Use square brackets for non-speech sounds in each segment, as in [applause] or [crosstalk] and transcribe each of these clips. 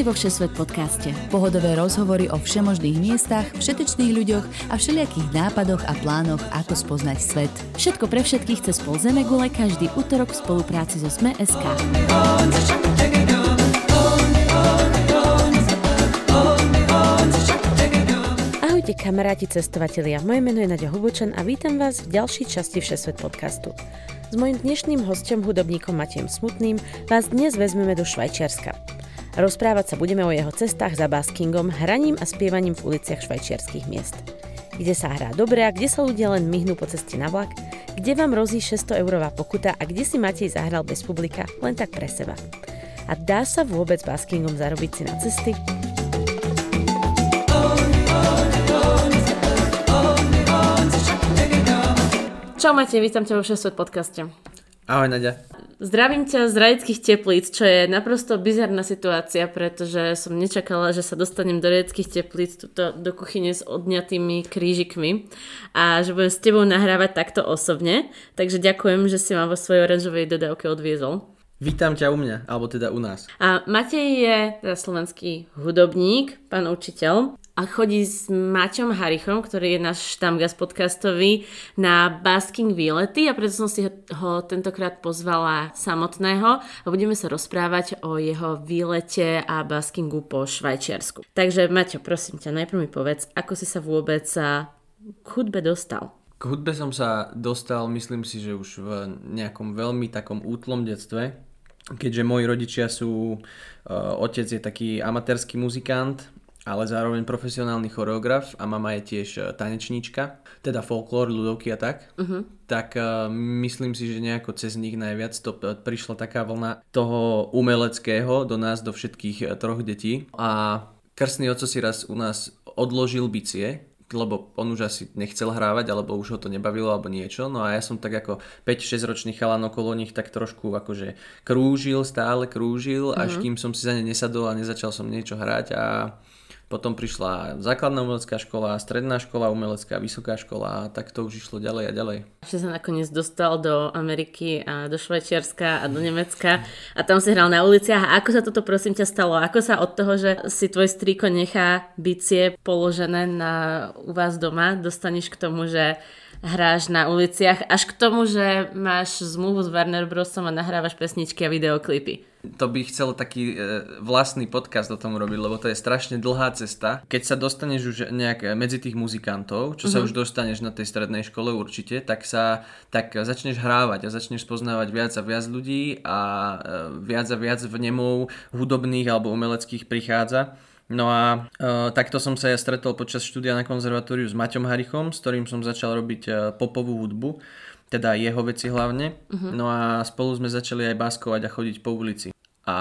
Vítajte vo Všesvet podcaste. Pohodové rozhovory o všemožných miestach, všetečných ľuďoch a všelijakých nápadoch a plánoch, ako spoznať svet. Všetko pre všetkých cez pol Zemegule každý útorok v spolupráci so Sme.sk. Ahojte kamaráti cestovatelia, moje meno je Nadia Hubočan a vítam vás v ďalšej časti Všesvet podcastu. S mojim dnešným hostom, hudobníkom Matiem Smutným, vás dnes vezmeme do Švajčiarska. Rozprávať sa budeme o jeho cestách za baskingom, hraním a spievaním v uliciach švajčiarských miest. Kde sa hrá dobre a kde sa ľudia len myhnú po ceste na vlak, kde vám rozí 600 eurová pokuta a kde si Matej zahral bez publika len tak pre seba. A dá sa vôbec baskingom zarobiť si na cesty? Čau Matej, vítam ťa vo Všesvet podcaste. Ahoj Nadia. Zdravím ťa z rajských teplíc, čo je naprosto bizarná situácia, pretože som nečakala, že sa dostanem do rajských teplíc tuto do kuchyne s odňatými krížikmi a že budem s tebou nahrávať takto osobne. Takže ďakujem, že si ma vo svojej oranžovej dodávke odviezol. Vítam ťa u mňa, alebo teda u nás. A Matej je teda slovenský hudobník, pán učiteľ a chodí s Maťom Harichom, ktorý je náš štamgaz podcastový, na basking výlety a preto som si ho tentokrát pozvala samotného a budeme sa rozprávať o jeho výlete a baskingu po Švajčiarsku. Takže Maťo, prosím ťa, najprv mi povedz, ako si sa vôbec k hudbe dostal? K hudbe som sa dostal, myslím si, že už v nejakom veľmi takom útlom detstve, keďže moji rodičia sú, uh, otec je taký amatérsky muzikant ale zároveň profesionálny choreograf a mama je tiež e, tanečníčka, teda folklór, ľudovky a tak, uh-huh. tak uh, myslím si, že nejako cez nich najviac to prišla taká vlna toho umeleckého do nás, do všetkých troch detí a krstný oco si raz u nás odložil bicie, lebo on už asi nechcel hrávať, alebo už ho to nebavilo, alebo niečo. No a ja som tak ako 5-6 ročný chalan okolo nich tak trošku akože krúžil, stále krúžil, až uh-huh. kým som si za ne nesadol a nezačal som niečo hrať a potom prišla základná umelecká škola, stredná škola umelecká, vysoká škola a tak to už išlo ďalej a ďalej. Že sa nakoniec dostal do Ameriky a do Švajčiarska a do Nemecka a tam si hral na uliciach. A ako sa toto prosím ťa stalo? Ako sa od toho, že si tvoj strýko nechá bicie položené na, u vás doma, dostaneš k tomu, že hráš na uliciach, až k tomu, že máš zmluvu s Warner Brosom a nahrávaš pesničky a videoklipy. To by chcel taký e, vlastný podcast o tom robiť, lebo to je strašne dlhá cesta. Keď sa dostaneš už nejak medzi tých muzikantov, čo uh-huh. sa mhm. už dostaneš na tej strednej škole určite, tak sa tak začneš hrávať a začneš poznávať viac a viac ľudí a e, viac a viac vnemov hudobných alebo umeleckých prichádza. No a e, takto som sa ja stretol počas štúdia na konzervatóriu s Maťom Harichom, s ktorým som začal robiť e, popovú hudbu, teda jeho veci hlavne. Uh-huh. No a spolu sme začali aj báskovať a chodiť po ulici. A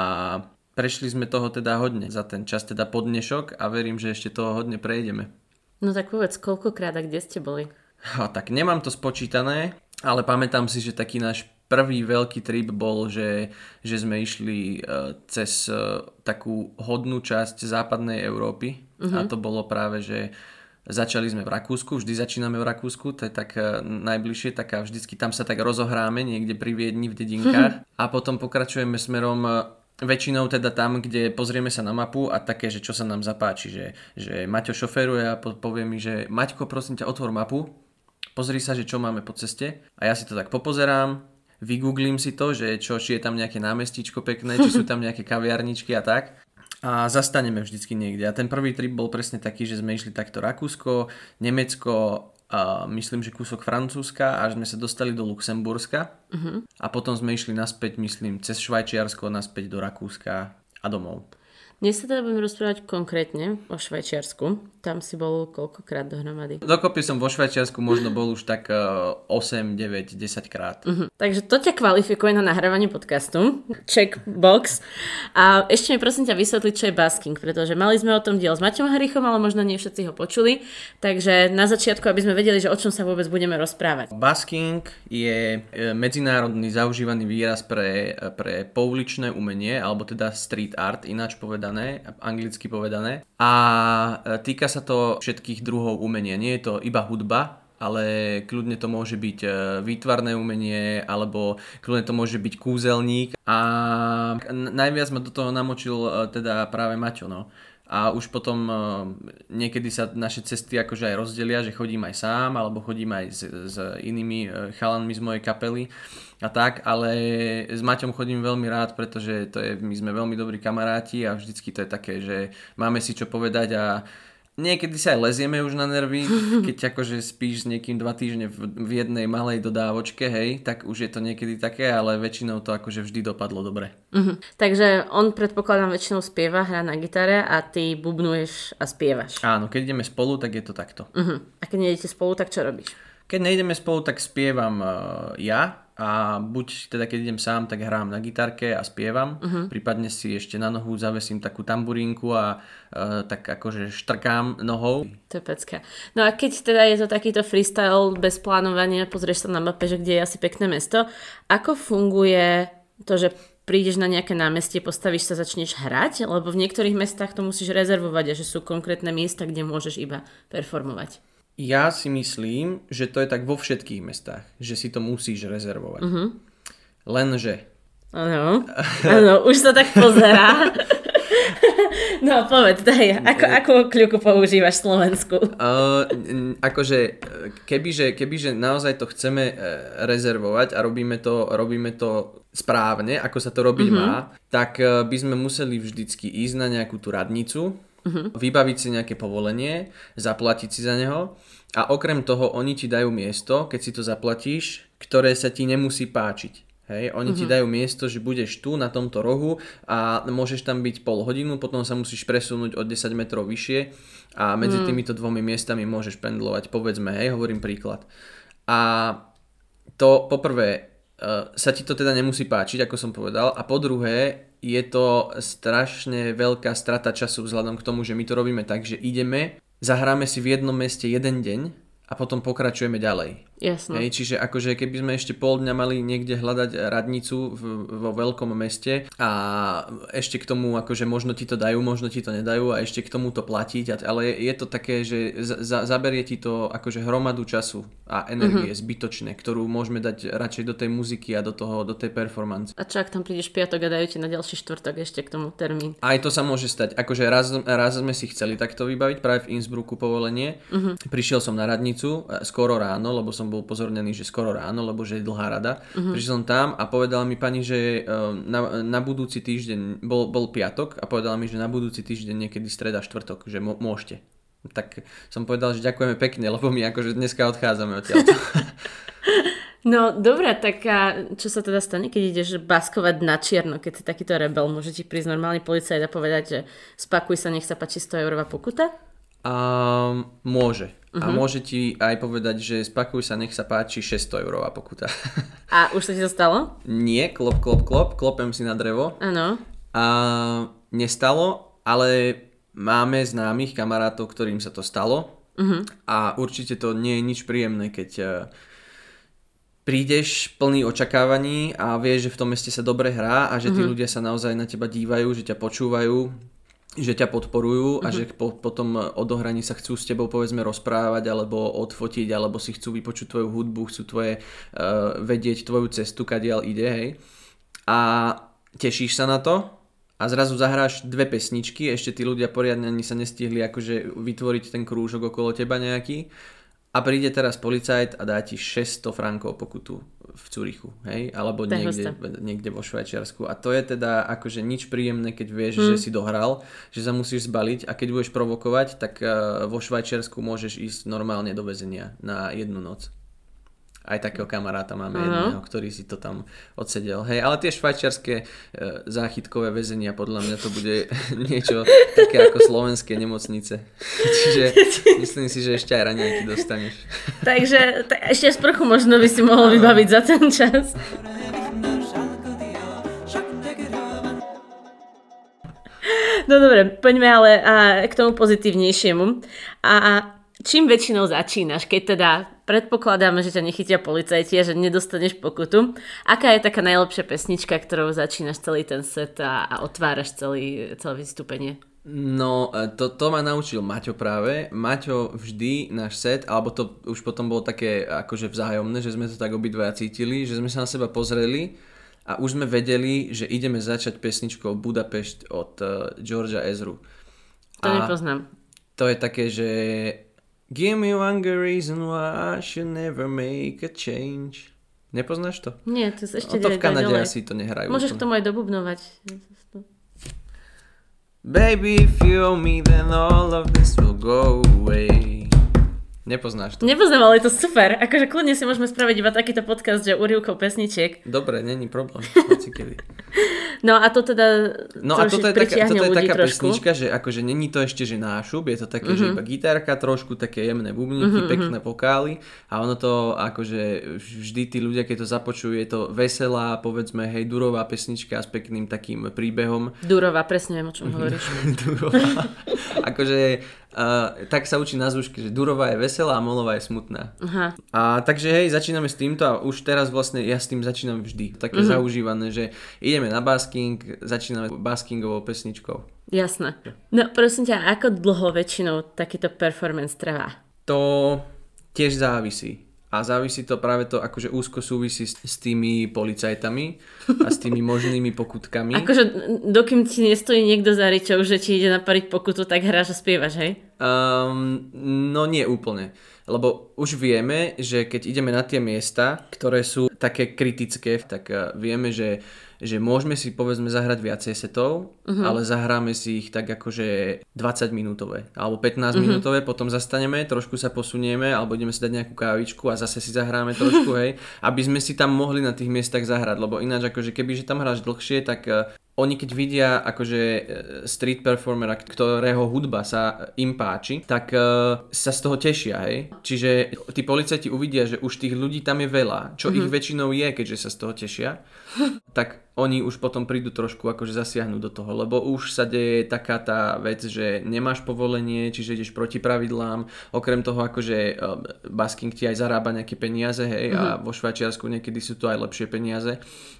prešli sme toho teda hodne za ten čas, teda podnešok a verím, že ešte toho hodne prejdeme. No tak povedz, koľkokrát a kde ste boli? Ha, tak nemám to spočítané, ale pamätám si, že taký náš prvý veľký trip bol, že, že sme išli uh, cez uh, takú hodnú časť západnej Európy uh-huh. a mhm. to bolo práve, že začali sme v Rakúsku, vždy začíname v Rakúsku, to je tak uh, najbližšie, tak a vždycky tam sa tak rozohráme niekde pri Viedni v dedinkách uh-huh. a potom pokračujeme smerom väčšinou teda tam, kde pozrieme sa na mapu a také, že čo sa nám zapáči, že, že Maťo šoferuje a povie mi, že Maťko, prosím ťa, otvor mapu, pozri sa, že čo máme po ceste a ja si to tak popozerám, vygooglím si to, že čo, či je tam nejaké námestičko pekné, či sú [laughs] tam nejaké kaviarničky a tak. A zastaneme vždycky niekde. A ten prvý trip bol presne taký, že sme išli takto Rakúsko, Nemecko, a myslím, že kúsok Francúzska, až sme sa dostali do Luxemburska. Uh-huh. A potom sme išli naspäť, myslím, cez Švajčiarsko, naspäť do Rakúska a domov. Dnes sa teda budeme rozprávať konkrétne o Švajčiarsku. Tam si bol koľkokrát dohromady? Dokopy som vo Švajčiarsku možno bol už tak 8, 9, 10 krát. Uh-huh. Takže to ťa kvalifikuje na nahrávanie podcastu. Check box. A ešte mi prosím ťa vysvetliť, čo je basking, pretože mali sme o tom diel s Maťom Harichom, ale možno nie všetci ho počuli. Takže na začiatku, aby sme vedeli, že o čom sa vôbec budeme rozprávať. Basking je e, medzinárodný zaužívaný výraz pre, pre pouličné umenie, alebo teda street art, ináč povedané anglicky povedané. A e, sa to všetkých druhov umenia. Nie je to iba hudba, ale kľudne to môže byť e, výtvarné umenie, alebo kľudne to môže byť kúzelník. A najviac ma do toho namočil e, teda práve Maťo, no a už potom niekedy sa naše cesty akože aj rozdelia, že chodím aj sám alebo chodím aj s, s inými chalanmi z mojej kapely a tak, ale s Maťom chodím veľmi rád, pretože to je, my sme veľmi dobrí kamaráti a vždycky to je také, že máme si čo povedať a niekedy sa aj lezieme už na nervy, [laughs] keď akože spíš s niekým dva týždne v, v jednej malej dodávočke, hej, tak už je to niekedy také, ale väčšinou to akože vždy dopadlo dobre. Uh-huh. Takže on predpokladám väčšinou spieva, hrá na gitare a ty bubnuješ a spievaš. Áno, keď ideme spolu, tak je to takto. Uh-huh. A keď nejdete spolu, tak čo robíš? Keď nejdeme spolu, tak spievam uh, ja a buď teda keď idem sám, tak hrám na gitarke a spievam, uh-huh. prípadne si ešte na nohu zavesím takú tamburínku a uh, tak akože štrkám nohou. To je pecka. No a keď teda je to takýto freestyle bez plánovania, pozrieš sa na mape, že kde je asi pekné mesto, ako funguje to, že prídeš na nejaké námestie, postavíš sa, začneš hrať, lebo v niektorých mestách to musíš rezervovať a že sú konkrétne miesta, kde môžeš iba performovať. Ja si myslím, že to je tak vo všetkých mestách, že si to musíš rezervovať. Uh-huh. Lenže... Áno, [laughs] áno, už sa tak pozerá. [laughs] No povedz, daj, ako, akú kľuku používaš Slovensku? Uh, akože, kebyže, kebyže naozaj to chceme e, rezervovať a robíme to, robíme to správne, ako sa to robiť mm-hmm. má, tak e, by sme museli vždycky ísť na nejakú tú radnicu, uh-huh. vybaviť si nejaké povolenie, zaplatiť si za neho a okrem toho oni ti dajú miesto, keď si to zaplatíš, ktoré sa ti nemusí páčiť. Hej, oni uh-huh. ti dajú miesto, že budeš tu na tomto rohu a môžeš tam byť pol hodinu, potom sa musíš presunúť o 10 metrov vyššie a medzi uh-huh. týmito dvomi miestami môžeš pendlovať, povedzme, hej, hovorím príklad. A to poprvé uh, sa ti to teda nemusí páčiť, ako som povedal, a po druhé je to strašne veľká strata času vzhľadom k tomu, že my to robíme tak, že ideme, zahráme si v jednom meste jeden deň a potom pokračujeme ďalej. Jasno. Hej, čiže akože keby sme ešte pol dňa mali niekde hľadať radnicu v, vo veľkom meste a ešte k tomu akože možno ti to dajú, možno ti to nedajú a ešte k tomu to platiť, ale je to také, že za, zaberie ti to akože hromadu času a energie uh-huh. zbytočné, ktorú môžeme dať radšej do tej muziky a do toho, do tej performance. A čo ak tam prídeš piatok a dajú ti na ďalší štvrtok ešte k tomu termín? Aj to sa môže stať. Akože raz, raz sme si chceli takto vybaviť práve v Innsbrucku povolenie. Uh-huh. Prišiel som na radnicu e, skoro ráno, lebo som bol upozornený, že skoro ráno, lebo že je dlhá rada. Uh-huh. Prišiel som tam a povedala mi pani, že e, na, na budúci týždeň, bol, bol piatok a povedala mi, že na budúci týždeň niekedy streda, štvrtok, že môžete. Tak som povedal, že ďakujeme pekne, lebo my akože dneska odchádzame odtiaľ. [laughs] No dobré, tak a čo sa teda stane, keď ideš baskovať na čierno, keď si takýto rebel? Môže ti prísť normálny policajt a povedať, že spakuj sa, nech sa páči 100 eurová pokuta? Um, môže. Uh-huh. A mhm. môže ti aj povedať, že spakuj sa, nech sa páči 600 eurová pokuta. A už sa ti to stalo? Nie, klop, klop, klop, klopem si na drevo. Áno. A nestalo, ale máme známych kamarátov, ktorým sa to stalo. Uh-huh. A určite to nie je nič príjemné, keď uh, prídeš plný očakávaní a vieš, že v tom meste sa dobre hrá a že tí uh-huh. ľudia sa naozaj na teba dívajú, že ťa počúvajú že ťa podporujú a uh-huh. že po, potom odohraní sa chcú s tebou povedzme rozprávať alebo odfotiť alebo si chcú vypočuť tvoju hudbu, chcú tvoje uh, vedieť tvoju cestu, kadiaľ ide, hej. A tešíš sa na to a zrazu zahráš dve pesničky, ešte tí ľudia poriadne ani sa nestihli akože vytvoriť ten krúžok okolo teba nejaký a príde teraz policajt a dá ti 600 frankov pokutu v Curichu, hej? Alebo niekde, niekde vo Švajčiarsku. A to je teda akože nič príjemné, keď vieš, hmm. že si dohral, že sa musíš zbaliť a keď budeš provokovať, tak uh, vo Švajčiarsku môžeš ísť normálne do väzenia na jednu noc aj takého kamaráta máme uh-huh. jedného, ktorý si to tam odsedel. Hej, ale tie švajčiarske e, záchytkové väzenia, podľa mňa to bude [laughs] niečo také ako slovenské nemocnice. [laughs] Čiže myslím si, že ešte aj raňajky dostaneš. [laughs] Takže t- ešte sprchu možno by si mohol vybaviť za ten čas. No dobre, poďme ale a, k tomu pozitívnejšiemu. A, a čím väčšinou začínaš, keď teda predpokladáme, že ťa nechytia policajti a že nedostaneš pokutu. Aká je taká najlepšia pesnička, ktorou začínaš celý ten set a, a otváraš celý, celé vystúpenie? No, e, to, to ma naučil Maťo práve. Maťo vždy náš set, alebo to už potom bolo také akože vzájomné, že sme to tak obidvaja cítili, že sme sa na seba pozreli a už sme vedeli, že ideme začať pesničkou Budapešť od uh, Georgia Ezru. To a nepoznám. To je také, že Give me one good reason why I should never make a change. Nepoznáš to? Nie, to je ešte no, to v Kanade asi to nehrajú. Môžeš k tomu aj dobubnovať. Baby, if you owe me, then all of this will go away. Nepoznáš to? Nepoznám, ale je to super. Akože kľudne si môžeme spraviť iba takýto podcast, že úrivkov pesničiek. Dobre, není problém. [laughs] kedy. No a to teda No a toto je, taká, toto je taká trošku. pesnička, že akože není to ešte že nášup, je to také, mm-hmm. že mhm. iba gitárka trošku, také jemné bubníky, mm-hmm. pekné vokály a ono to akože vždy tí ľudia, keď to započujú, je to veselá, povedzme, hej, durová pesnička s pekným takým príbehom. Durová, presne viem, o čom hovoríš. [laughs] durová. akože Uh, tak sa učí na zúšky, že Durová je veselá a Molová je smutná. Aha. A takže hej, začíname s týmto a už teraz vlastne ja s tým začínam vždy. Také mm-hmm. zaužívané, že ideme na basking, začíname baskingovou pesničkou. Jasné. No prosím ťa, ako dlho väčšinou takýto performance trvá? To tiež závisí. A závisí to práve to, akože úzko súvisí s, s tými policajtami a s tými možnými pokutkami. akože dokým ti nestojí niekto za ričou, že ti ide napariť pokutu, tak hráš a spievaš, hej? Um, no nie úplne. Lebo už vieme, že keď ideme na tie miesta, ktoré sú také kritické, tak uh, vieme, že že môžeme si povedzme zahrať viacej setov, uh-huh. ale zahráme si ich tak akože 20 minútové alebo 15 uh-huh. Mhm. minútové, potom zastaneme, trošku sa posunieme alebo ideme si dať nejakú kávičku a zase si zahráme trošku, [laughs] hej, aby sme si tam mohli na tých miestach zahrať, lebo ináč akože keby že tam hráš dlhšie, tak uh, oni keď vidia akože e, street performera, ktorého hudba sa im páči, tak uh, sa z toho tešia, hej. Čiže tí policajti uvidia, že už tých ľudí tam je veľa, čo mm-hmm. ich väčšinou je, keďže sa z toho tešia, [laughs] tak oni už potom prídu trošku akože zasiahnuť do toho, lebo už sa deje taká tá vec, že nemáš povolenie, čiže ideš proti pravidlám, okrem toho akože uh, basking ti aj zarába nejaké peniaze, hej, mm-hmm. a mhm. vo Švajčiarsku niekedy sú to aj lepšie peniaze,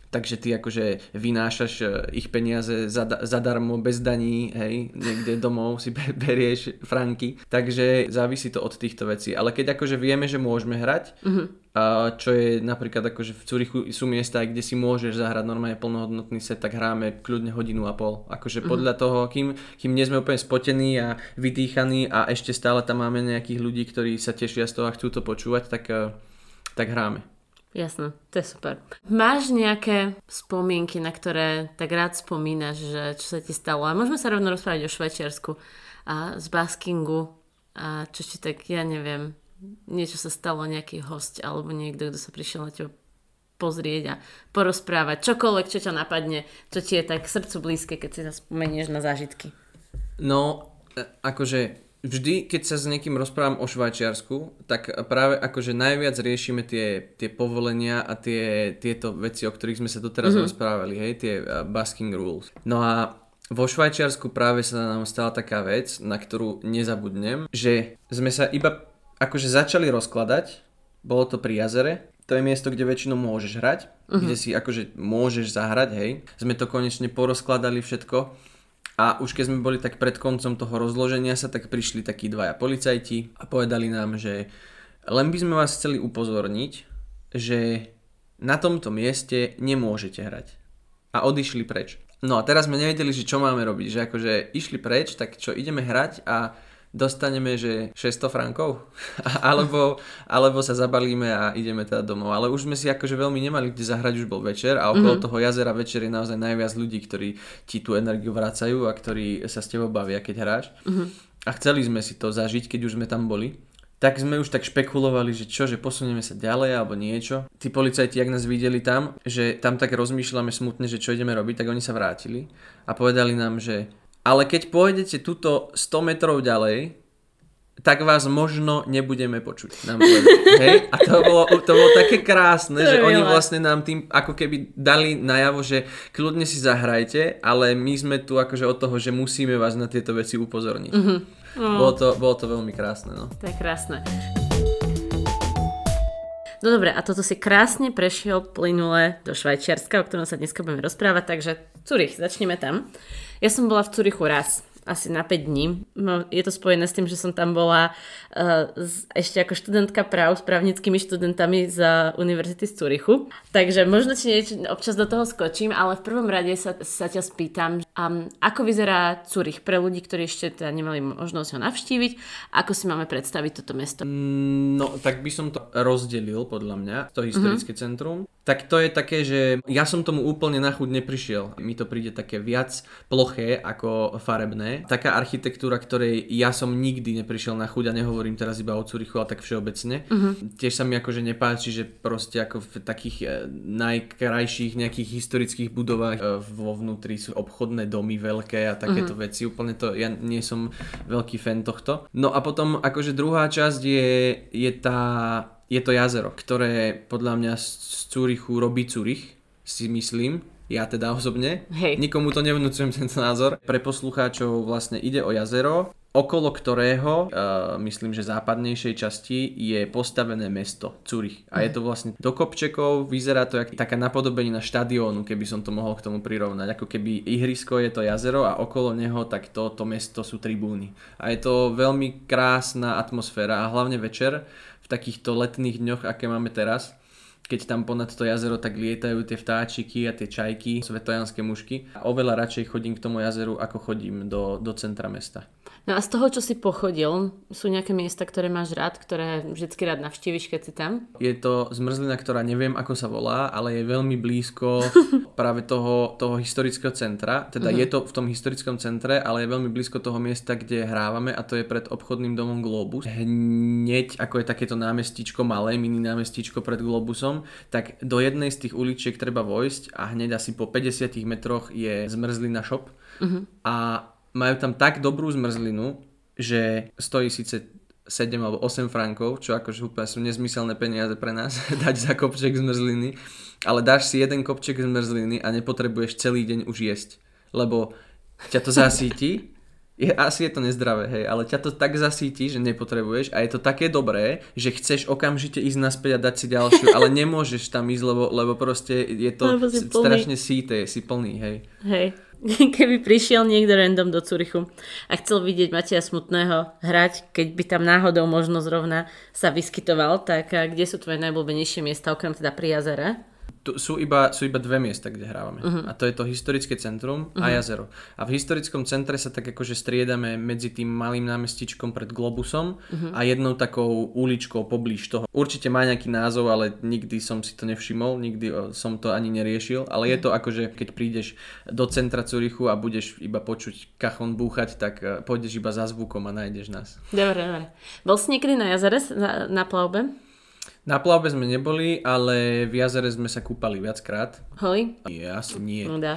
takže ty akože vynášaš e, ich peniaze zadarmo, bez daní, hej, niekde domov si berieš franky, takže závisí to od týchto vecí, ale keď akože vieme, že môžeme hrať, mm-hmm. a čo je napríklad akože v Curichu sú miesta, kde si môžeš zahrať normálne plnohodnotný set, tak hráme kľudne hodinu a pol, akože mm-hmm. podľa toho, kým, kým nie sme úplne spotení a vydýchaní a ešte stále tam máme nejakých ľudí, ktorí sa tešia z toho a chcú to počúvať, tak, e, tak hráme. Jasné, to je super. Máš nejaké spomienky, na ktoré tak rád spomínaš, že čo sa ti stalo? A môžeme sa rovno rozprávať o Švajčiarsku a z baskingu a čo ti tak, ja neviem, niečo sa stalo, nejaký host alebo niekto, kto sa prišiel na teba pozrieť a porozprávať. Čokoľvek, čo ťa napadne, čo ti je tak srdcu blízke, keď si sa spomenieš na zážitky. No, e, akože vždy, keď sa s niekým rozprávam o Švajčiarsku, tak práve akože najviac riešime tie, tie povolenia a tie, tieto veci, o ktorých sme sa doteraz mm-hmm. rozprávali, hej, tie uh, basking rules. No a vo Švajčiarsku práve sa nám stala taká vec, na ktorú nezabudnem, že sme sa iba akože začali rozkladať, bolo to pri jazere, to je miesto, kde väčšinou môžeš hrať, uh-huh. kde si akože môžeš zahrať, hej. Sme to konečne porozkladali všetko a už keď sme boli tak pred koncom toho rozloženia sa, tak prišli takí dvaja policajti a povedali nám, že len by sme vás chceli upozorniť, že na tomto mieste nemôžete hrať. A odišli preč. No a teraz sme nevedeli, že čo máme robiť, že akože išli preč, tak čo ideme hrať a dostaneme, že 600 frankov, [laughs] alebo, alebo sa zabalíme a ideme teda domov. Ale už sme si akože veľmi nemali kde zahrať, už bol večer a okolo mm-hmm. toho jazera večer je naozaj najviac ľudí, ktorí ti tú energiu vracajú a ktorí sa s tebou bavia, keď hráš. Mm-hmm. A chceli sme si to zažiť, keď už sme tam boli. Tak sme už tak špekulovali, že čo, že posunieme sa ďalej alebo niečo. Tí policajti, ak nás videli tam, že tam tak rozmýšľame smutne, že čo ideme robiť, tak oni sa vrátili a povedali nám, že ale keď pôjdete tuto 100 metrov ďalej, tak vás možno nebudeme počuť. Nám [laughs] Hej? A to bolo, to bolo také krásne, že oni vlastne nám tým ako keby dali najavo, že kľudne si zahrajte, ale my sme tu akože od toho, že musíme vás na tieto veci upozorniť. Mm-hmm. Oh. Bolo, to, bolo to veľmi krásne. No. To je krásne. No dobre, a toto si krásne prešiel plynule do Švajčiarska, o ktorom sa dneska budeme rozprávať, takže Curich, začneme tam. Ja som bola v Curichu raz asi na 5 dní. No, je to spojené s tým, že som tam bola ešte ako študentka práv s právnickými študentami z Univerzity z Curichu. Takže možno ti niečo, občas do toho skočím, ale v prvom rade sa, sa ťa spýtam, um, ako vyzerá Curich pre ľudí, ktorí ešte teda nemali možnosť ho navštíviť, ako si máme predstaviť toto mesto? No, tak by som to rozdelil podľa mňa, to historické mm-hmm. centrum. Tak to je také, že ja som tomu úplne na chuť neprišiel. Mi to príde také viac ploché ako farebné. Taká architektúra, ktorej ja som nikdy neprišiel na chuť a nehovorím teraz iba o Curichu, ale tak všeobecne. Uh-huh. Tiež sa mi akože nepáči, že proste ako v takých e, najkrajších nejakých historických budovách e, vo vnútri sú obchodné domy veľké a takéto uh-huh. veci. Úplne to, ja nie som veľký fan tohto. No a potom akože druhá časť je, je tá je to jazero, ktoré podľa mňa z Cúrichu robí Cúrich, si myslím, ja teda osobne. Hej. Nikomu to nevnúcujem tento názor. Pre poslucháčov vlastne ide o jazero, okolo ktorého, uh, myslím, že západnejšej časti je postavené mesto Cúrich. A je to vlastne do kopčekov, vyzerá to ako taká napodobenina štadiónu, keby som to mohol k tomu prirovnať. Ako keby ihrisko je to jazero a okolo neho tak to, to mesto sú tribúny. A je to veľmi krásna atmosféra a hlavne večer takýchto letných dňoch, aké máme teraz, keď tam ponad to jazero tak lietajú tie vtáčiky a tie čajky, svetojanské mušky. A oveľa radšej chodím k tomu jazeru, ako chodím do, do centra mesta. No a z toho, čo si pochodil, sú nejaké miesta, ktoré máš rád, ktoré vždycky rád navštíviš, keď si tam? Je to zmrzlina, ktorá neviem, ako sa volá, ale je veľmi blízko [laughs] práve toho, toho historického centra. Teda uh-huh. je to v tom historickom centre, ale je veľmi blízko toho miesta, kde hrávame a to je pred obchodným domom Globus. Hneď, ako je takéto námestičko, malé mini námestičko pred Globusom, tak do jednej z tých uličiek treba vojsť a hneď asi po 50 metroch je zmrzlina shop. Uh-huh. A majú tam tak dobrú zmrzlinu, že stojí síce 7 alebo 8 frankov, čo akože úplne sú nezmyselné peniaze pre nás [laughs] dať za kopček zmrzliny, ale dáš si jeden kopček zmrzliny a nepotrebuješ celý deň už jesť, lebo ťa to zasíti, je, asi je to nezdravé, hej, ale ťa to tak zasíti, že nepotrebuješ a je to také dobré, že chceš okamžite ísť naspäť a dať si ďalšiu, ale nemôžeš tam ísť, lebo, lebo proste je to strašne síte, si plný, hej. Hej. [laughs] keby prišiel niekto random do Curychu a chcel vidieť Mateja Smutného hrať, keď by tam náhodou možno zrovna sa vyskytoval, tak kde sú tvoje najblúbenejšie miesta, okrem teda pri jazere? Tu sú iba, sú iba dve miesta, kde hrávame. Uh-huh. A to je to historické centrum uh-huh. a mhm. jazero. A v historickom centre sa tak akože striedame medzi tým malým námestičkom pred Globusom uh-huh. a jednou takou uličkou poblíž toho. Určite má nejaký názov, ale nikdy som si to nevšimol, nikdy som to ani neriešil, ale uh-huh. je to akože keď prídeš do centra Curichu a budeš iba počuť kachon búchať, tak e, pôjdeš iba za zvukom a nájdeš nás. Dobre, dobre. Bol si niekedy na jazere na, na plavbe? Na plavbe sme neboli, ale v jazere sme sa kúpali viackrát. Hoj? Je, asi nie. No dá.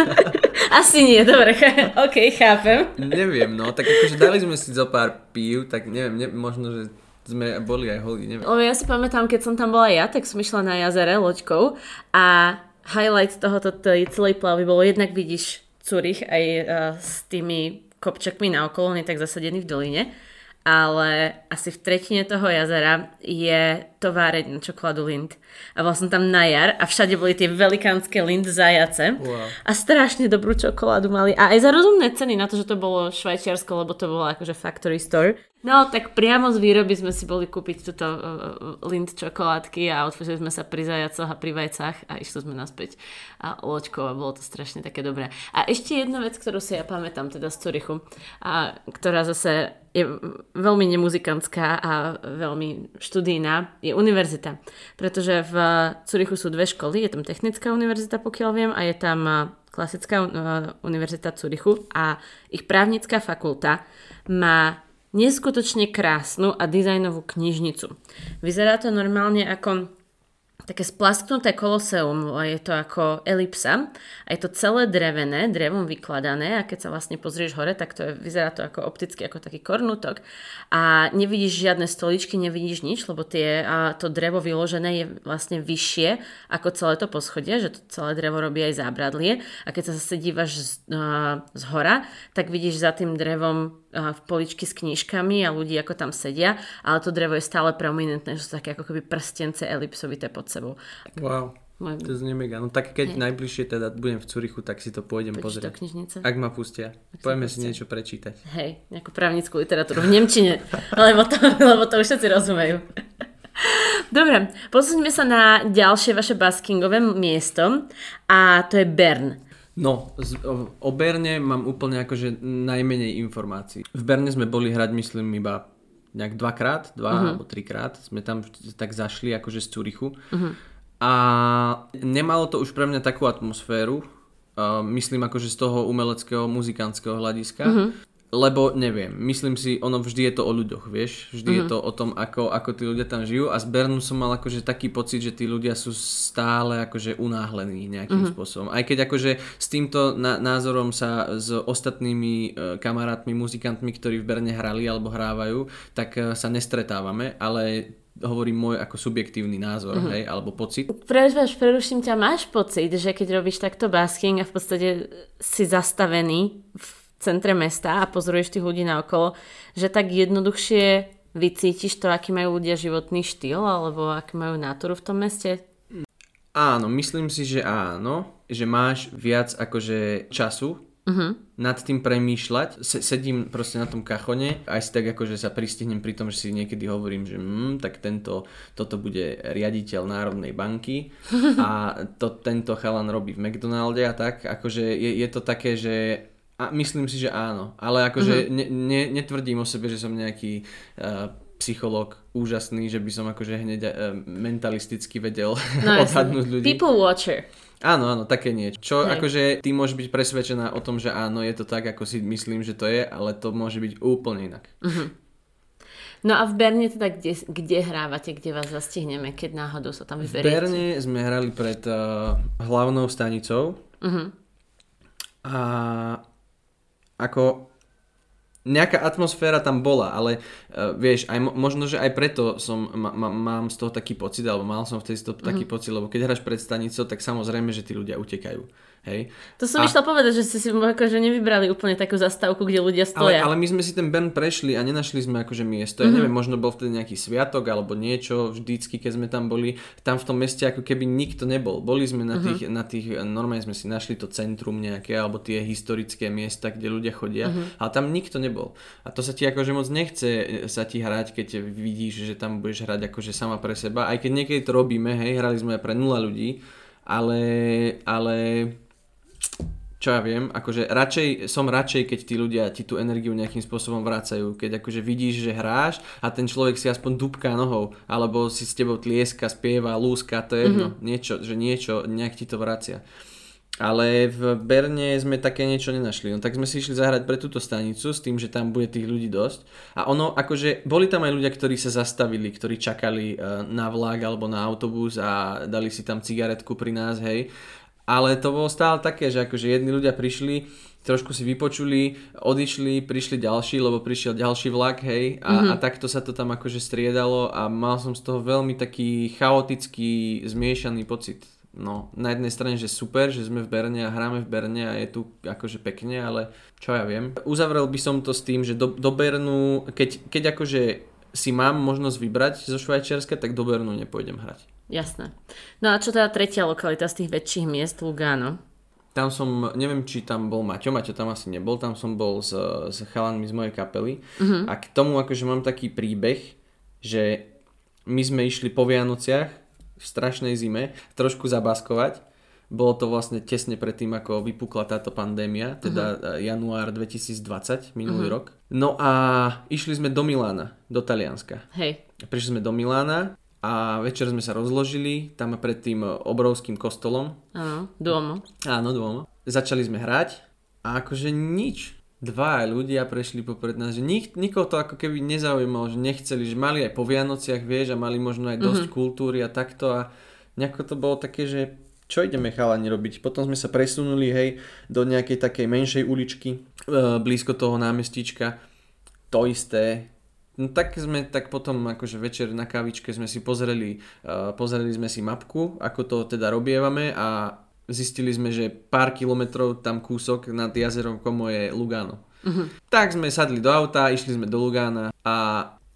[laughs] asi nie, dobre, [laughs] ok, chápem. Neviem, no, tak akože dali sme si zo pár pív, tak neviem, ne, možno, že sme boli aj holí, neviem. O, ja si pamätám, keď som tam bola ja, tak som išla na jazere loďkou a highlight tohoto tej celej plavy bolo jednak vidíš Curich aj uh, s tými kopčakmi na okolo, nie tak zasadený v doline ale asi v tretine toho jazera je továreň na čokoládu Lind. A bola som tam na jar a všade boli tie velikánske Lind zajace wow. a strašne dobrú čokoládu mali a aj za rozumné ceny na to, že to bolo švajčiarsko, lebo to bolo akože factory store. No, tak priamo z výroby sme si boli kúpiť túto uh, Lind čokoládky a odfočili sme sa pri zajacoch a pri vajcach a išli sme naspäť a loďkou a bolo to strašne také dobré. A ešte jedna vec, ktorú si ja pamätám teda z Curichu, a ktorá zase je veľmi nemuzikantská a veľmi študijná, je univerzita. Pretože v Curichu sú dve školy, je tam technická univerzita, pokiaľ viem, a je tam klasická univerzita Curichu a ich právnická fakulta má neskutočne krásnu a dizajnovú knižnicu. Vyzerá to normálne ako také splasknuté koloseum, je to ako elipsa a je to celé drevené, drevom vykladané a keď sa vlastne pozrieš hore, tak to je, vyzerá to ako opticky, ako taký kornutok. A nevidíš žiadne stoličky, nevidíš nič, lebo tie, a to drevo vyložené je vlastne vyššie ako celé to poschodie, že to celé drevo robí aj zábradlie. A keď sa zase dívaš z, uh, z hora, tak vidíš za tým drevom v poličky s knížkami a ľudí ako tam sedia, ale to drevo je stále prominentné, že sú také ako keby prstence elipsovité pod sebou. Wow. Môj... To znie mega. No tak keď Hej. najbližšie teda budem v Curichu, tak si to pôjdem do pozrieť. knižnice. Ak ma pustia. Ak Poďme si niečo prečítať. Hej, nejakú právnickú literatúru v Nemčine, [laughs] lebo to, lebo to už všetci rozumejú. [laughs] Dobre, posuňme sa na ďalšie vaše baskingové miesto a to je Bern. No, z, o, o Berne mám úplne akože najmenej informácií. V Berne sme boli hrať, myslím, iba nejak dvakrát, dva uh-huh. alebo trikrát. Sme tam tak zašli akože z Curichu. Uh-huh. A nemalo to už pre mňa takú atmosféru, uh, myslím akože z toho umeleckého, muzikantského hľadiska. Uh-huh. Lebo neviem, myslím si, ono vždy je to o ľuďoch, vieš, vždy uh-huh. je to o tom, ako, ako tí ľudia tam žijú a z Bernu som mal akože taký pocit, že tí ľudia sú stále akože unáhlení nejakým uh-huh. spôsobom. Aj keď akože s týmto na- názorom sa s ostatnými e, kamarátmi, muzikantmi, ktorí v Berne hrali alebo hrávajú, tak e, sa nestretávame, ale hovorím môj ako subjektívny názor, uh-huh. hej, alebo pocit. Prepač, preruším ťa, máš pocit, že keď robíš takto basking a v podstate si zastavený v centre mesta a pozoruješ tých ľudí naokolo, že tak jednoduchšie vycítiš to, aký majú ľudia životný štýl alebo aký majú náturu v tom meste? Áno, myslím si, že áno, že máš viac akože času uh-huh. nad tým premýšľať. Se- sedím proste na tom kachone, aj si tak akože sa pristihnem pri tom, že si niekedy hovorím, že mm, tak tento, toto bude riaditeľ Národnej banky [laughs] a to, tento chalan robí v McDonalde a tak, akože je, je to také, že a myslím si, že áno, ale akože uh-huh. ne, ne, netvrdím o sebe, že som nejaký uh, psychológ úžasný, že by som akože hneď uh, mentalisticky vedel [laughs] No, odhadnúť ľudí. People watcher. Áno, áno, také niečo. Čo Hej. akože ty môžeš byť presvedčená o tom, že áno, je to tak, ako si myslím, že to je, ale to môže byť úplne inak. No a v Berne teda kde, kde hrávate, kde vás zastihneme, keď náhodou sa tam V vyberiete? Berne sme hrali pred uh, hlavnou stanicou Mhm. a ako nejaká atmosféra tam bola, ale uh, vieš, aj, mo- možno, že aj preto som, ma, ma, mám z toho taký pocit, alebo mal som vtedy z toho taký pocit, lebo keď hráš pred stanicou, tak samozrejme, že tí ľudia utekajú. Hej? To som A- išla povedať, že ste si akože nevybrali úplne takú zastávku, kde ľudia Ale, stoja. ale my sme si ten Bern prešli a nenašli sme akože miesto. Ja Mhm. neviem, možno bol vtedy nejaký sviatok alebo niečo, vždycky, keď sme tam boli, tam v tom meste ako keby nikto nebol. Boli sme Mhm. na tých, na tých normálne sme si našli to centrum nejaké, alebo tie historické miesta, kde ľudia chodia, Mhm. ale tam nikto nebol. A to sa ti akože moc nechce e, sa ti hrať, keď vidíš, že tam budeš hrať akože sama pre seba. Aj keď niekedy to robíme, hej, hrali sme aj pre nula ľudí, ale, ale čo ja viem, akože radšej, som radšej, keď tí ľudia ti tú energiu nejakým spôsobom vracajú, keď akože vidíš, že hráš a ten človek si aspoň dupká nohou, alebo si s tebou tlieska, spieva, lúska, to je jedno, mm-hmm. niečo, že niečo, nejak ti to vracia. Ale v Berne sme také niečo nenašli. No tak sme si išli zahrať pre túto stanicu s tým, že tam bude tých ľudí dosť. A ono, akože, boli tam aj ľudia, ktorí sa zastavili, ktorí čakali eh, na vlak alebo na autobus a dali si tam cigaretku pri nás, hej. Ale to bolo stále také, že akože jedni ľudia prišli, trošku si vypočuli, odišli, prišli ďalší, lebo prišiel ďalší vlak, hej, a, mm-hmm. a takto sa to tam akože striedalo a mal som z toho veľmi taký chaotický, zmiešaný pocit. No, na jednej strane, že super, že sme v Berne a hráme v Berne a je tu akože pekne, ale čo ja viem. Uzavrel by som to s tým, že do, do Bernu, keď, keď akože si mám možnosť vybrať zo Švajčiarska, tak do Bernu nepôjdem hrať. Jasné. No a čo teda tretia lokalita z tých väčších miest, Lugano? Tam som, neviem, či tam bol Maťo, Maťo tam asi nebol, tam som bol s, s chalanmi z mojej kapely uh-huh. a k tomu akože mám taký príbeh, že my sme išli po Vianociach v strašnej zime trošku zabaskovať. Bolo to vlastne tesne predtým, ako vypukla táto pandémia, teda uh-huh. január 2020, minulý uh-huh. rok. No a išli sme do Milána, do Talianska. Hej. Prišli sme do Milána a večer sme sa rozložili tam pred tým obrovským kostolom, Áno, Duomo. Áno, dvom. Začali sme hrať a akože nič. Dva ľudia prešli popred nás, že nik, nikoho to ako keby nezaujímalo, že nechceli, že mali aj po Vianociach, vieš, a mali možno aj dosť mm-hmm. kultúry a takto a nejako to bolo také, že čo ideme chalani robiť. Potom sme sa presunuli, hej, do nejakej takej menšej uličky, e, blízko toho námestíčka. To isté, No tak sme tak potom akože večer na kavičke sme si pozreli, uh, pozreli sme si mapku, ako to teda robievame a zistili sme, že pár kilometrov tam kúsok nad jazerom Como je Lugano. Uh-huh. Tak sme sadli do auta, išli sme do Lugána a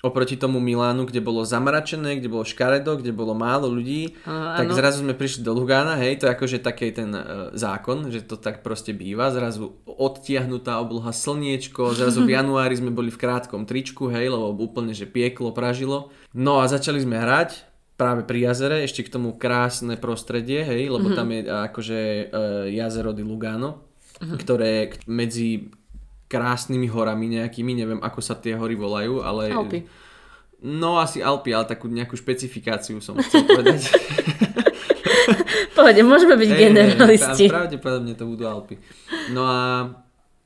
oproti tomu Milánu, kde bolo zamračené, kde bolo škaredo, kde bolo málo ľudí, Uh, tak áno. zrazu sme prišli do Lugána, hej, to je akože taký ten uh, zákon, že to tak proste býva, zrazu odtiahnutá obloha slniečko, zrazu v [laughs] januári sme boli v krátkom tričku, hej, lebo úplne, že pieklo, pražilo. No a začali sme hrať, práve pri jazere, ešte k tomu krásne prostredie, hej, lebo tam je akože uh, jazero di Lugano, ktoré k- medzi krásnymi horami nejakými, neviem ako sa tie hory volajú, ale... Alpy. No asi Alpy, ale takú nejakú špecifikáciu som chcel povedať. [laughs] Pohode, môžeme byť Hej, generalisti. hej, Pravdepodobne to budú Alpy. No a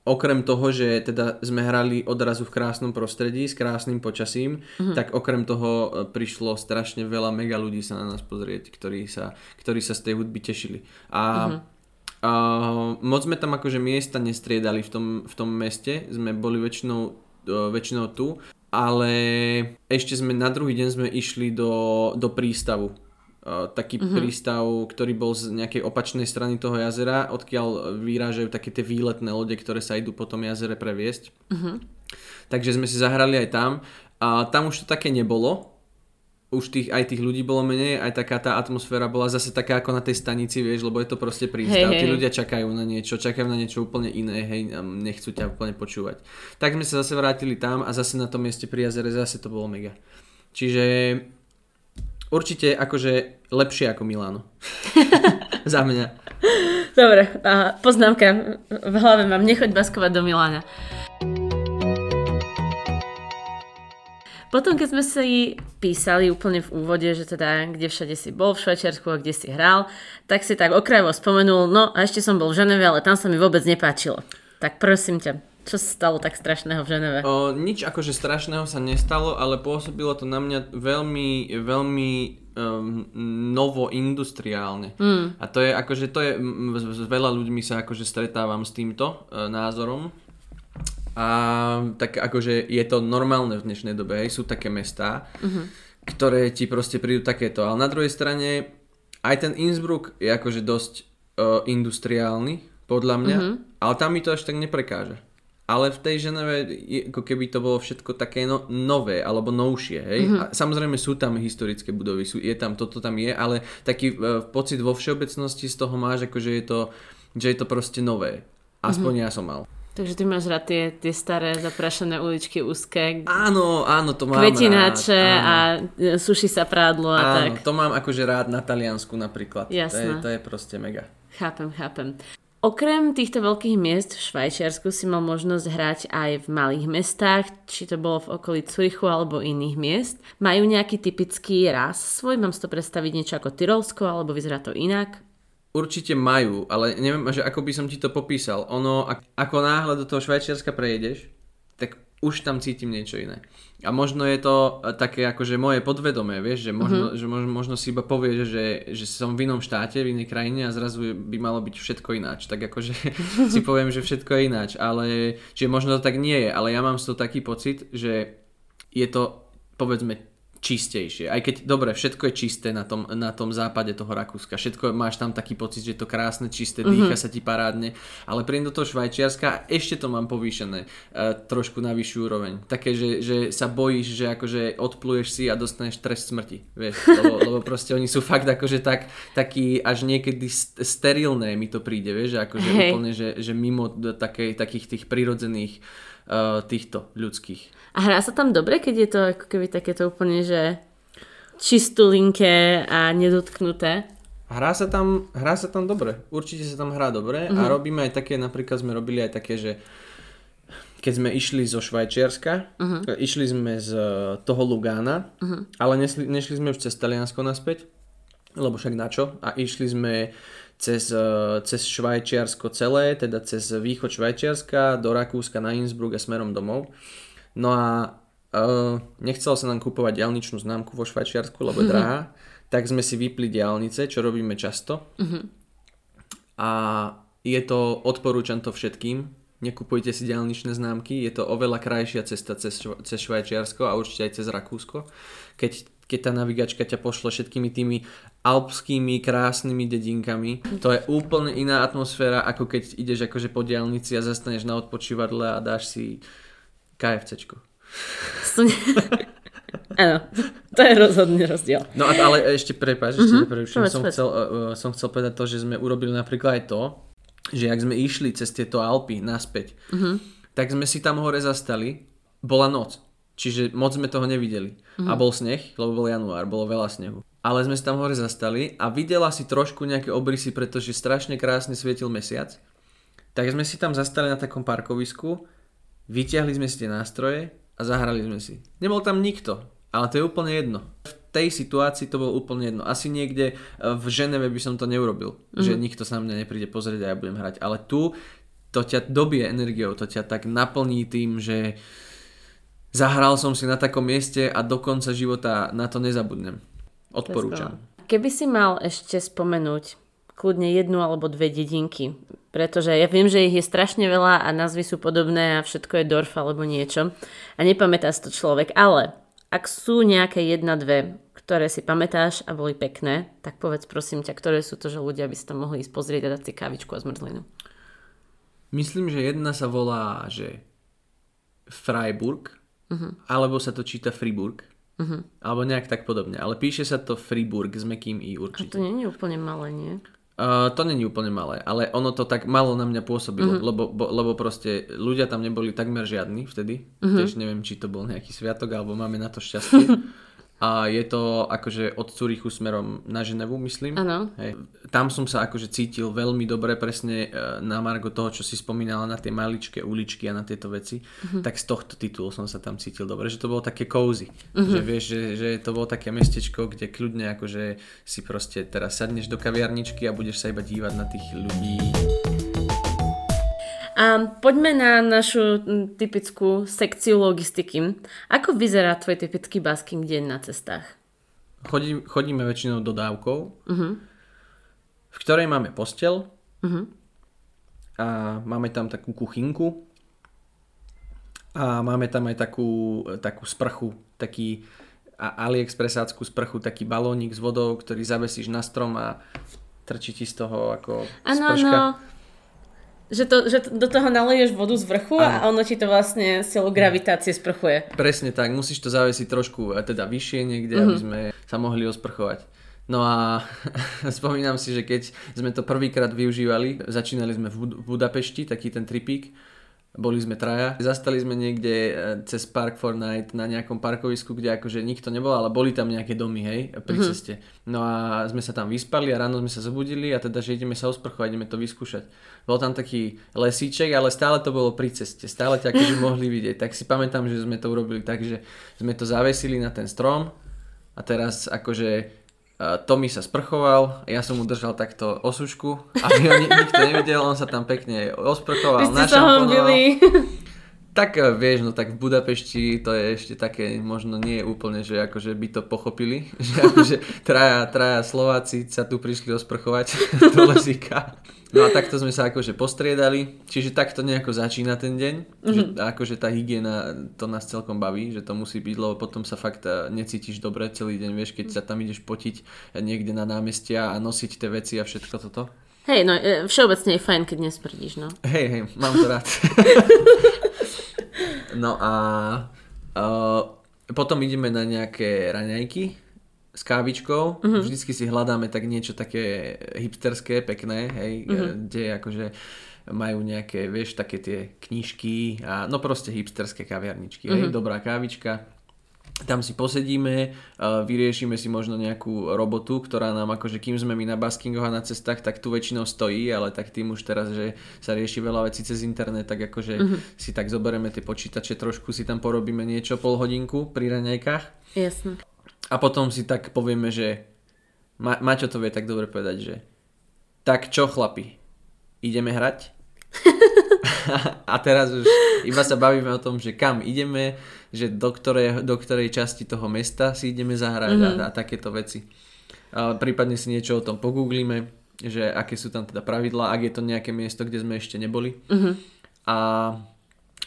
okrem toho, že teda sme hrali odrazu v krásnom prostredí s krásnym počasím, Mhm. tak okrem toho e, prišlo strašne veľa mega ľudí sa na nás pozrieť, ktorí sa, ktorí sa z tej hudby tešili. A Mhm. A moc sme tam akože miesta nestriedali v tom, v tom meste, sme boli väčšinou, e, väčšinou tu, ale ešte sme na druhý deň sme išli do, do prístavu. Uh, taký Mhm. mm-hmm. prístav, ktorý bol z nejakej opačnej strany toho jazera, odkiaľ vyrážajú také tie výletné lode, ktoré sa idú po tom jazere previesť. Mhm. Mm-hmm. Takže sme si zahrali aj tam. A tam už to také nebolo. Už tých, aj tých ľudí bolo menej, aj taká tá atmosféra bola zase taká ako na tej stanici, vieš, lebo je to proste prístav. Hej, Tí ľudia čakajú na niečo, čakajú na niečo úplne iné, hej, nechcú ťa úplne počúvať. Tak sme sa zase vrátili tam a zase na tom mieste pri jazere zase to bolo mega. Čiže určite akože lepšie ako Miláno. [laughs] Za mňa. Dobre, a poznámka v hlave mám, nechoď baskovať do Milána. Potom, keď sme si písali úplne v úvode, že teda kde všade si bol v Švajčiarsku a kde si hral, tak si tak okrajovo spomenul, no a ešte som bol v Ženeve, ale tam sa mi vôbec nepáčilo. Tak prosím ťa, čo sa stalo tak strašného v Ženeve? O, nič akože strašného sa nestalo, ale pôsobilo to na mňa veľmi, veľmi um, novoindustriálne. Mm. A to je akože, to je, s, s veľa ľuďmi sa akože stretávam s týmto uh, názorom. A tak akože je to normálne v dnešnej dobe, hej, sú také mestá, mm-hmm. ktoré ti proste prídu takéto. Ale na druhej strane aj ten Innsbruck je akože dosť uh, industriálny, podľa mňa, mm-hmm. ale tam mi to až tak neprekáža. Ale v tej Ženeve ako keby to bolo všetko také no, nové alebo novšie. Hej? Mm-hmm. A samozrejme sú tam historické budovy, sú, je tam, toto tam je, ale taký uh, pocit vo všeobecnosti z toho máš, akože je to, že je to proste nové. Aspoň mm-hmm. ja som mal. Takže ty máš rád tie, tie staré zaprašené uličky úzke, Áno, áno, to mám kvetináče rád. a áno. e, suší sa prádlo a Áno, tak. to mám akože rád na Taliansku napríklad. To je, Jasné. to je proste mega. Chápem, chápem. Okrem týchto veľkých miest v Švajčiarsku si mal možnosť hrať aj v malých mestách, či to bolo v okolí Zurichu alebo iných miest. Majú nejaký typický raz svoj? Mám si to predstaviť niečo ako Tyrolsko, alebo vyzerá to inak? Určite majú, ale neviem, že ako by som ti to popísal. Ono, ak, ako náhle do toho Švajčiarska prejedeš, tak už tam cítim niečo iné. A možno je to e, také akože moje podvedomé, vieš, že možno, mm-hmm. že možno, možno si iba povieš, že, že som v inom štáte, v inej krajine a zrazu by malo byť všetko ináč. Tak akože [laughs] si poviem, že všetko je ináč, ale čiže možno to tak nie je, ale ja mám z toho taký pocit, že je to povedzme čistejšie. Aj keď, dobre, všetko je čisté na tom, na tom západe toho Rakúska. Všetko, máš tam taký pocit, že je to krásne, čisté, dýcha sa ti parádne. Ale prídem do toho Švajčiarska a ešte to mám povýšené uh, trošku na vyššiu úroveň. Také, že, že sa bojíš, že akože odpluješ si a dostaneš trest smrti. Vieš, lebo, lebo proste oni sú fakt akože tak, taký až niekedy st- sterilné mi to príde, vieš, že akože Hej. úplne, že, že mimo takej, takých tých prirodzených uh, týchto ľudských. A hrá sa tam dobre, keď je to ako keby takéto úplne, že čistulinké a nedotknuté? Hrá sa tam, hrá sa tam dobre. Určite sa tam hrá dobre a robíme aj také, napríklad sme robili aj také, že keď sme išli zo Švajčiarska, išli sme z eh, toho Lugána, ale nesli, nešli sme už cez Taliansko naspäť, lebo však na čo? A išli sme cez, eh, cez Švajčiarsko celé, teda cez východ Švajčiarska do Rakúska na Innsbruck a smerom domov. No a uh, nechcelo sa nám kúpovať diálničnú známku vo Švajčiarsku, lebo je drahá, tak sme si vypli diálnice, čo robíme často. A je to, odporúčam to všetkým, nekupujte si diálničné známky, je to oveľa krajšia cesta cez, cez Švajčiarsko a určite aj cez Rakúsko. Keď, keď tá navigačka ťa pošle všetkými tými alpskými krásnymi dedinkami, to je úplne iná atmosféra, ako keď ideš akože po diálnici a zastaneš na odpočívadle a dáš si KFCčko. [laughs] Áno, to je rozhodný rozdiel. No a- ale ešte prepáč, ešte Mhm, mm-hmm. povedz, som, chcel, uh, som chcel povedať to, že sme urobili napríklad aj to, že ak sme išli cez tieto Alpy naspäť, Mhm. mm-hmm. tak sme si tam hore zastali, bola noc, čiže moc sme toho nevideli. Mhm. Mm-hmm. A bol sneh, lebo bol január, bolo veľa snehu. Ale sme si tam hore zastali a videla si trošku nejaké obrysy, pretože strašne krásne svietil mesiac. Tak sme si tam zastali na takom parkovisku, vyťahli sme si tie nástroje a zahrali sme si. Nebol tam nikto, ale to je úplne jedno. V tej situácii to bolo úplne jedno. Asi niekde e, v Ženeve by som to neurobil, mm. že nikto sa na mňa nepríde pozrieť a ja budem hrať. Ale tu to ťa dobie energiou, to ťa tak naplní tým, že zahral som si na takom mieste a do konca života na to nezabudnem. Odporúčam. Keby si mal ešte spomenúť kľudne jednu alebo dve dedinky, pretože ja viem, že ich je strašne veľa a názvy sú podobné a všetko je Dorf alebo niečo a nepamätá si to človek, ale ak sú nejaké jedna, dve, ktoré si pamätáš a boli pekné, tak povedz prosím ťa, ktoré sú to, že ľudia by si tam mohli ísť pozrieť a dať si kávičku a zmrzlinu. Myslím, že jedna sa volá, že Freiburg, uh-huh. alebo sa to číta Friburg, uh-huh. alebo nejak tak podobne. Ale píše sa to Friburg s mekým i A určite. to nie je úplne malé, nie? Uh, to není úplne malé, ale ono to tak malo na mňa pôsobilo, uh-huh. lebo, bo, lebo proste ľudia tam neboli takmer žiadni vtedy. Uh-huh. Tiež neviem, či to bol nejaký sviatok, alebo máme na to šťastie. [laughs] A je to akože od Curychu smerom na Ženevu, myslím. Áno. Tam som sa akože cítil veľmi dobre, presne e, na margo toho, čo si spomínala na tie maličké uličky a na tieto veci, uh-huh. tak z tohto titulu som sa tam cítil dobre, že to bolo také cozy, uh-huh. že vieš, že, že to bolo také mestečko, kde kľudne akože si proste teraz sadneš do kaviarničky a budeš sa iba dívať na tých ľudí. A poďme na našu typickú sekciu logistiky. Ako vyzerá tvoj typický basking deň na cestách? Chodí, chodíme väčšinou dodávkou, uh-huh. v ktorej máme postel uh-huh. a máme tam takú kuchynku a máme tam aj takú, takú sprchu, taký a AliExpressáckú sprchu, taký balónik s vodou, ktorý zavesíš na strom a trčí ti z toho ako Áno, sprška. áno. Že, to, že do toho naleješ vodu z vrchu a ono ti to vlastne silou gravitácie sprchuje. Presne tak, musíš to zavesiť trošku e, teda vyššie niekde, mm-hmm. aby sme sa mohli osprchovať. No a [laughs] spomínam si, že keď sme to prvýkrát využívali, začínali sme v Budapešti, taký ten tripík, boli sme traja. Zastali sme niekde e, cez Park for Night na nejakom parkovisku, kde akože nikto nebol, ale boli tam nejaké domy, hej, pri Mhm. ceste. No a sme sa tam vyspali a ráno sme sa zobudili a teda, že ideme sa osprchovať, ideme to vyskúšať. Bol tam taký lesíček, ale stále to bolo pri ceste, stále ťa akože [laughs] mohli vidieť. Tak si pamätám, že sme to urobili tak, že sme to zavesili na ten strom a teraz akože Tommy sa sprchoval, ja som mu držal takto osušku, aby ho ni- nikto nevidel, on sa tam pekne osprchoval, našamponoval. Tak eh, vieš, no tak v Budapešti to je ešte také, možno nie je úplne, že akože by to pochopili, [laughs] že akože traja, traja Slováci sa tu prišli osprchovať [laughs] do lesíka. No a takto sme sa akože postriedali, čiže takto nejako začína ten deň, mm-hmm. že akože tá hygiena, to nás celkom baví, že to musí byť, lebo potom sa fakt eh, necítiš dobre celý deň, vieš, keď sa tam ideš potiť eh, niekde na námestia a nosiť tie veci a všetko toto. Hej, no všeobecne je fajn, keď nesprdíš, no. Hej, hej, mám to rád. [laughs] no a uh, potom ideme na nejaké raňajky s kávičkou. Uh-huh. Vždycky si hľadáme tak niečo také hipsterské, pekné, hej, uh-huh. kde akože majú nejaké, vieš, také tie knižky a no proste hipsterské kaviarničky, hej, dobrá kávička. Tam si posedíme, uh, vyriešime si možno nejakú robotu, ktorá nám akože kým sme my na baskingoch a na cestách, tak tu väčšinou stojí, ale tak tým už teraz, že sa rieši veľa vecí cez internet, tak akože uh-huh. si tak zoberieme tie počítače, trošku si tam porobíme niečo, pol hodinku pri raňajkách Jasne. a potom si tak povieme, že Ma- Maťo to vie tak dobre povedať, že tak čo chlapi, ideme hrať? [laughs] [laughs] a teraz už iba sa bavíme o tom, že kam ideme, že do ktorej, do ktorej časti toho mesta si ideme zahrať mm-hmm. a, a takéto veci. A prípadne si niečo o tom pogooglíme, že aké sú tam teda pravidlá, ak je to nejaké miesto, kde sme ešte neboli. Mm-hmm. A,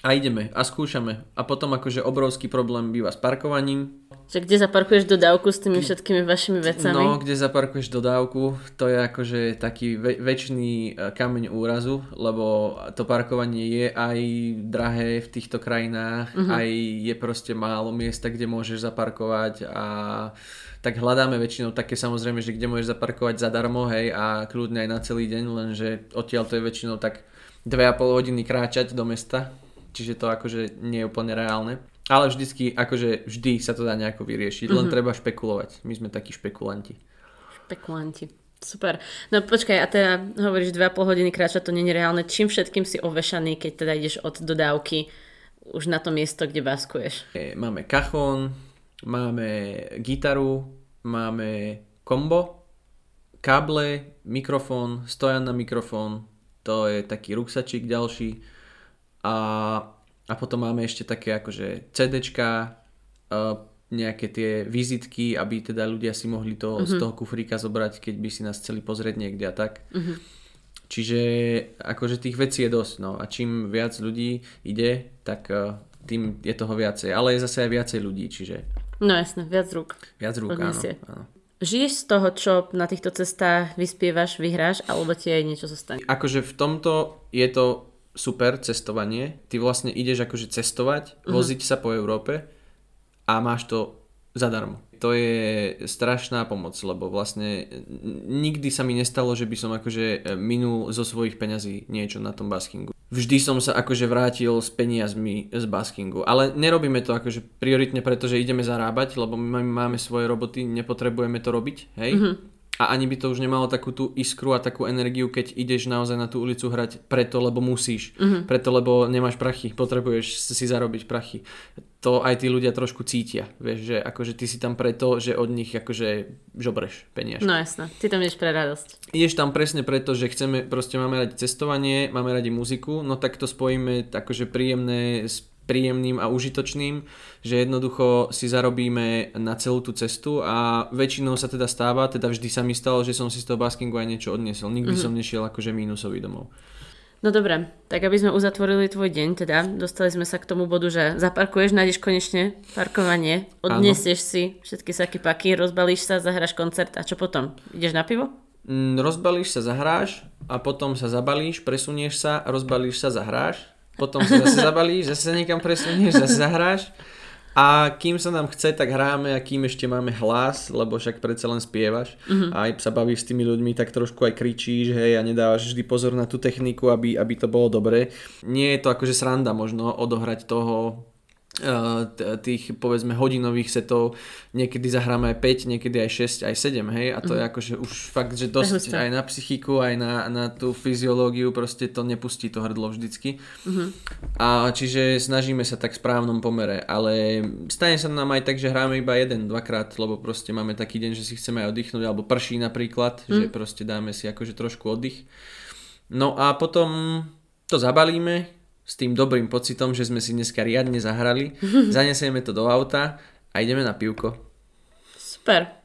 a ideme a skúšame. A potom akože obrovský problém býva s parkovaním. Že kde zaparkuješ dodávku s tými všetkými vašimi vecami? No, kde zaparkuješ dodávku, to je akože taký ve- väčší e, kameň úrazu, lebo to parkovanie je aj drahé v týchto krajinách, uh-huh. aj je proste málo miesta, kde môžeš zaparkovať a tak hľadáme väčšinou také samozrejme, že kde môžeš zaparkovať zadarmo, hej, a kľudne aj na celý deň, lenže odtiaľ to je väčšinou tak 2,5 hodiny kráčať do mesta, čiže to akože nie je úplne reálne. Ale vždycky, akože vždy sa to dá nejako vyriešiť, mm-hmm. len mhm. treba špekulovať. My sme takí špekulanti. Špekulanti. Super. No počkaj, a teda hovoríš 2,5 hodiny kráčať, to nie je reálne. Čím všetkým si ovešaný, keď teda ideš od dodávky už na to miesto, kde baskuješ? Máme kachón, máme gitaru, máme kombo, káble, mikrofón, stojan na mikrofón, to je taký ruksačík ďalší a, a potom máme ešte také akože CDčka, nejaké tie vizitky, aby teda ľudia si mohli to uh-huh. z mhm. toho kufríka zobrať, keď by si nás chceli pozrieť niekde a tak. Uh-huh. Čiže akože tých vecí je dosť, no a čím viac ľudí ide, tak tým je toho viacej, ale je zase aj viacej ľudí, čiže No jasne, viac rúk. Viac rúk, áno, áno. Žiješ z toho, čo na týchto cestách vyspievaš, vyhráš, alebo ti aj niečo zostane? Akože v tomto je to super cestovanie. Ty vlastne ideš akože cestovať, uh-huh. voziť sa po Európe a máš to zadarmo. To je strašná pomoc, lebo vlastne nikdy sa mi nestalo, že by som akože minul zo svojich peňazí niečo na tom baskingu vždy som sa akože vrátil s peniazmi z baskingu. Ale nerobíme to akože prioritne, pretože ideme zarábať, lebo my máme svoje roboty, nepotrebujeme to robiť, hej? Mm-hmm. A ani by to už nemalo takú tú iskru a takú energiu, keď ideš naozaj na tú ulicu hrať preto, lebo musíš. Mm-hmm. Preto, lebo nemáš prachy, potrebuješ si zarobiť prachy. To aj tí ľudia trošku cítia, vieš, že akože ty si tam preto, že od nich akože žobreš peniaž. No jasné, ty tam ideš pre radosť. Ideš tam presne preto, že chceme, proste máme radi cestovanie, máme radi muziku, no tak to spojíme akože príjemné s príjemným a užitočným, že jednoducho si zarobíme na celú tú cestu a väčšinou sa teda stáva, teda vždy sa mi stalo, že som si z toho baskingu aj niečo odniesol. Nikdy mm-hmm. som nešiel akože mínusový domov. No dobre, tak aby sme uzatvorili tvoj deň, teda dostali sme sa k tomu bodu, že zaparkuješ, nájdeš konečne parkovanie, odniesieš si všetky saky paky, rozbalíš sa, zahráš koncert a čo potom? Ideš na pivo? Mm, rozbalíš sa, zahráš a potom sa zabalíš, presunieš sa, rozbalíš sa, zahráš potom sa zase zabalíš, zase sa niekam presunieš, zase zahráš. A kým sa nám chce, tak hráme a kým ešte máme hlas, lebo však predsa len spievaš uh-huh. a aj sa bavíš s tými ľuďmi, tak trošku aj kričíš, hej, a nedávaš vždy pozor na tú techniku, aby, aby to bolo dobré. Nie je to akože sranda možno odohrať toho tých povedzme hodinových setov niekedy zahráme aj 5, niekedy aj 6, aj 7, hej, a to mm. je mhm. akože už fakt, že dosť aj na psychiku, aj na, na tú fyziológiu, proste to nepustí to hrdlo vždycky. Mm-hmm. A čiže snažíme sa tak v správnom pomere, ale stane sa nám aj tak, že hráme iba jeden, dvakrát, lebo proste máme taký deň, že si chceme aj oddychnúť, alebo prší napríklad, mm. že proste dáme si akože trošku oddych. No a potom to zabalíme, s tým dobrým pocitom, že sme si dneska riadne zahrali, [laughs] zanesieme to do auta a ideme na pivko. Super.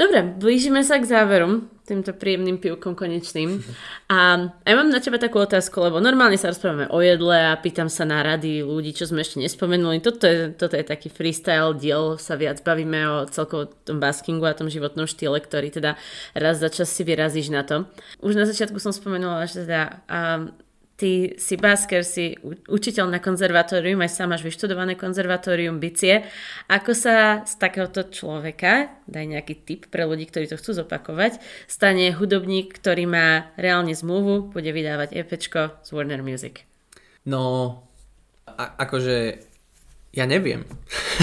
Dobre, blížime sa k záveru týmto príjemným pivkom konečným. A aj mám na teba takú otázku, lebo normálne sa rozprávame o jedle a pýtam sa na rady ľudí, čo sme ešte nespomenuli. Toto je, toto je taký freestyle diel, sa viac bavíme o celkovo tom baskingu a tom životnom štýle, ktorý teda raz za čas si vyrazíš na to. Už na začiatku som spomenula, že teda um, ty si basker, si učiteľ na konzervatórium, aj sám máš vyštudované konzervatórium bicie. Ako sa z takéhoto človeka, daj nejaký tip pre ľudí, ktorí to chcú zopakovať, stane hudobník, ktorý má reálne zmluvu, bude vydávať EPčko z Warner Music? No, a- akože ja neviem.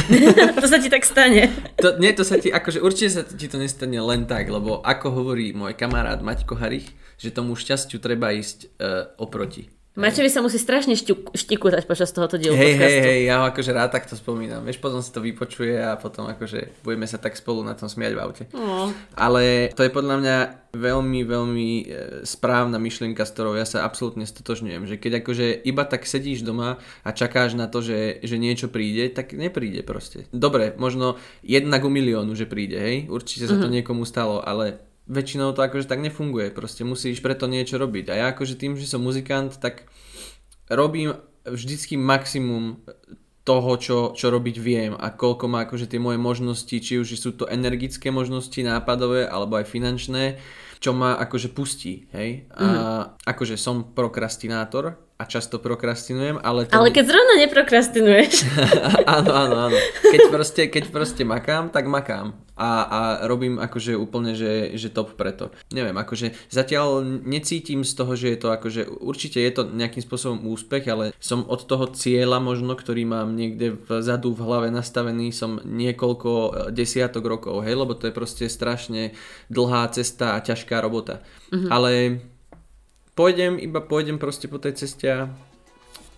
[laughs] to sa ti tak stane. to, nie, to sa ti, akože určite sa ti to nestane len tak, lebo ako hovorí môj kamarát Maťko Harich, že tomu šťastiu treba ísť uh, oproti. Maťovi sa musí strašne štiu, štikutať počas tohoto dielu hej, podcastu. Hej, hej, ja ho akože rád takto spomínam. Vieš, potom si to vypočuje a potom akože budeme sa tak spolu na tom smiať v aute. Oh. Ale to je podľa mňa veľmi, veľmi e, správna myšlienka, s ktorou ja sa absolútne stotožňujem. Že keď akože iba tak sedíš doma a čakáš na to, že, že niečo príde, tak nepríde proste. Dobre, možno jedna ku miliónu, že príde, hej? Určite sa to mm-hmm. niekomu stalo, ale väčšinou to akože tak nefunguje, proste musíš preto niečo robiť. A ja akože tým, že som muzikant, tak robím vždycky maximum toho, čo, čo robiť viem a koľko má akože tie moje možnosti, či už sú to energické možnosti, nápadové alebo aj finančné, čo ma akože pustí, hej. A mm. akože som prokrastinátor, a často prokrastinujem, ale... To... Ale keď zrovna neprokrastinuješ. [laughs] áno, áno, áno. Keď proste, keď proste makám, tak makám. A, a robím akože úplne, že, že top preto. Neviem, akože zatiaľ necítim z toho, že je to akože... Určite je to nejakým spôsobom úspech, ale som od toho cieľa možno, ktorý mám niekde vzadu v hlave nastavený, som niekoľko e, desiatok rokov, hej, lebo to je proste strašne dlhá cesta a ťažká robota. Mm-hmm. Ale pôjdem, iba pôjdem proste po tej ceste a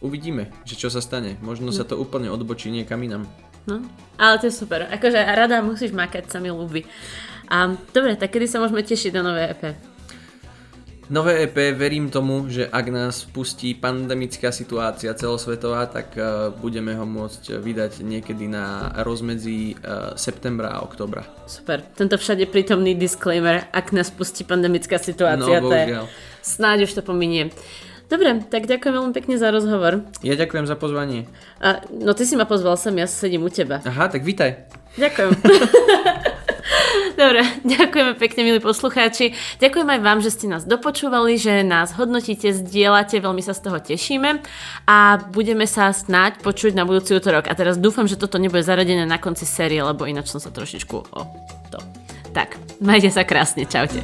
uvidíme, že čo sa stane. Možno sa to úplne odbočí niekam inam. No, ale to je super. Akože rada musíš makať, sa mi ľúbi. A dobre, tak kedy sa môžeme tešiť na nové EP? Nové EP, verím tomu, že ak nás pustí pandemická situácia celosvetová, tak uh, budeme ho môcť vydať niekedy na rozmedzi uh, septembra a oktobra. Super. Tento všade prítomný disclaimer, ak nás pustí pandemická situácia, no, to je snáď už to pominie. Dobre, tak ďakujem veľmi pekne za rozhovor. Ja ďakujem za pozvanie. A, no ty si ma pozval sem, ja sedím u teba. Aha, tak vítaj. Ďakujem. [laughs] Dobre, ďakujeme pekne, milí poslucháči. Ďakujem aj vám, že ste nás dopočúvali, že nás hodnotíte, zdieľate, veľmi sa z toho tešíme a budeme sa snáď počuť na budúci útorok. A teraz dúfam, že toto nebude zaradené na konci série, lebo ináč som sa trošičku o to. Tak, majte sa krásne, čaute.